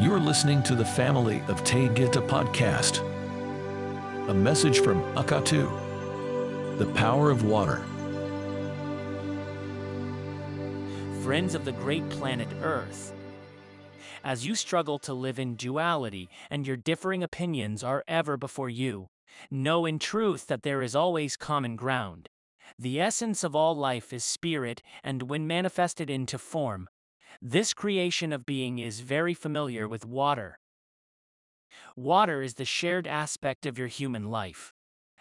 You're listening to the Family of Taygeta podcast. A message from Akatu, the power of water. Friends of the great planet Earth. As you struggle to live in duality and your differing opinions are ever before you, know in truth that there is always common ground. The essence of all life is spirit, and when manifested into form, this creation of being is very familiar with water. Water is the shared aspect of your human life.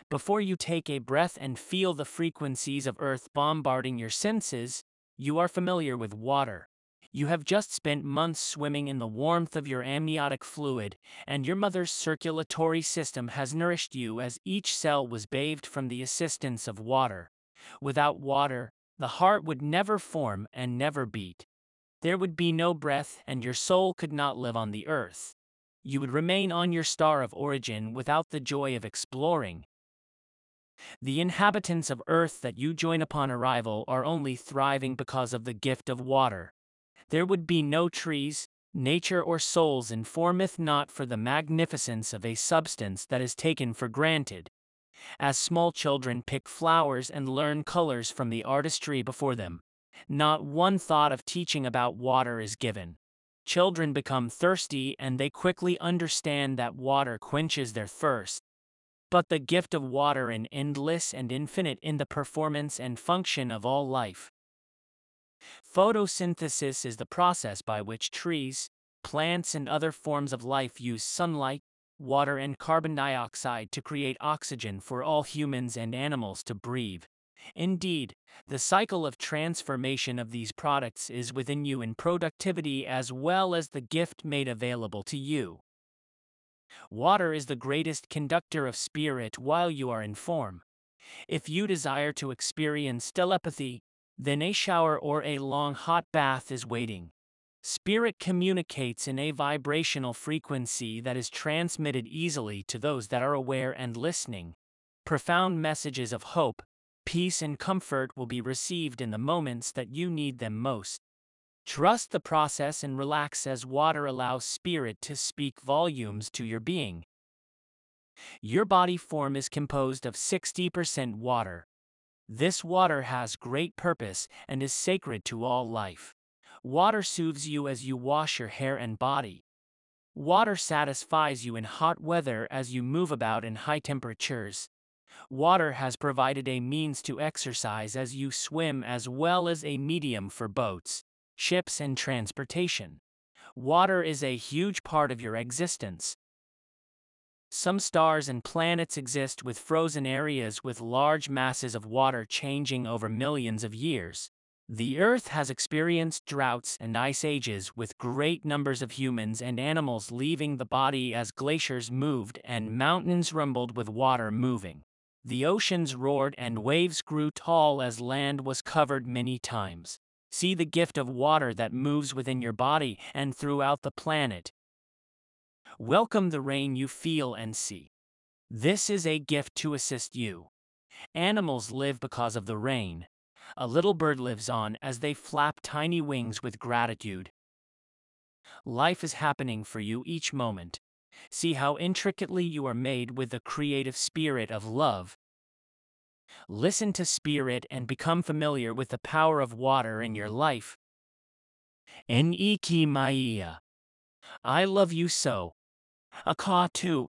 Before you take a breath and feel the frequencies of Earth bombarding your senses, you are familiar with water. You have just spent months swimming in the warmth of your amniotic fluid, and your mother's circulatory system has nourished you as each cell was bathed from the assistance of water. Without water, the heart would never form and never beat. There would be no breath, and your soul could not live on the earth. You would remain on your star of origin without the joy of exploring. The inhabitants of earth that you join upon arrival are only thriving because of the gift of water. There would be no trees, nature, or souls informeth not for the magnificence of a substance that is taken for granted. As small children pick flowers and learn colors from the artistry before them, not one thought of teaching about water is given. Children become thirsty and they quickly understand that water quenches their thirst. But the gift of water is endless and infinite in the performance and function of all life. Photosynthesis is the process by which trees, plants, and other forms of life use sunlight, water, and carbon dioxide to create oxygen for all humans and animals to breathe. Indeed, the cycle of transformation of these products is within you in productivity as well as the gift made available to you. Water is the greatest conductor of spirit while you are in form. If you desire to experience telepathy, then a shower or a long hot bath is waiting. Spirit communicates in a vibrational frequency that is transmitted easily to those that are aware and listening. Profound messages of hope, Peace and comfort will be received in the moments that you need them most. Trust the process and relax as water allows spirit to speak volumes to your being. Your body form is composed of 60% water. This water has great purpose and is sacred to all life. Water soothes you as you wash your hair and body. Water satisfies you in hot weather as you move about in high temperatures. Water has provided a means to exercise as you swim as well as a medium for boats, ships, and transportation. Water is a huge part of your existence. Some stars and planets exist with frozen areas with large masses of water changing over millions of years. The Earth has experienced droughts and ice ages with great numbers of humans and animals leaving the body as glaciers moved and mountains rumbled with water moving. The oceans roared and waves grew tall as land was covered many times. See the gift of water that moves within your body and throughout the planet. Welcome the rain you feel and see. This is a gift to assist you. Animals live because of the rain. A little bird lives on as they flap tiny wings with gratitude. Life is happening for you each moment. See how intricately you are made with the creative spirit of love. Listen to spirit and become familiar with the power of water in your life. Eniki Maia. I love you so. Akatu.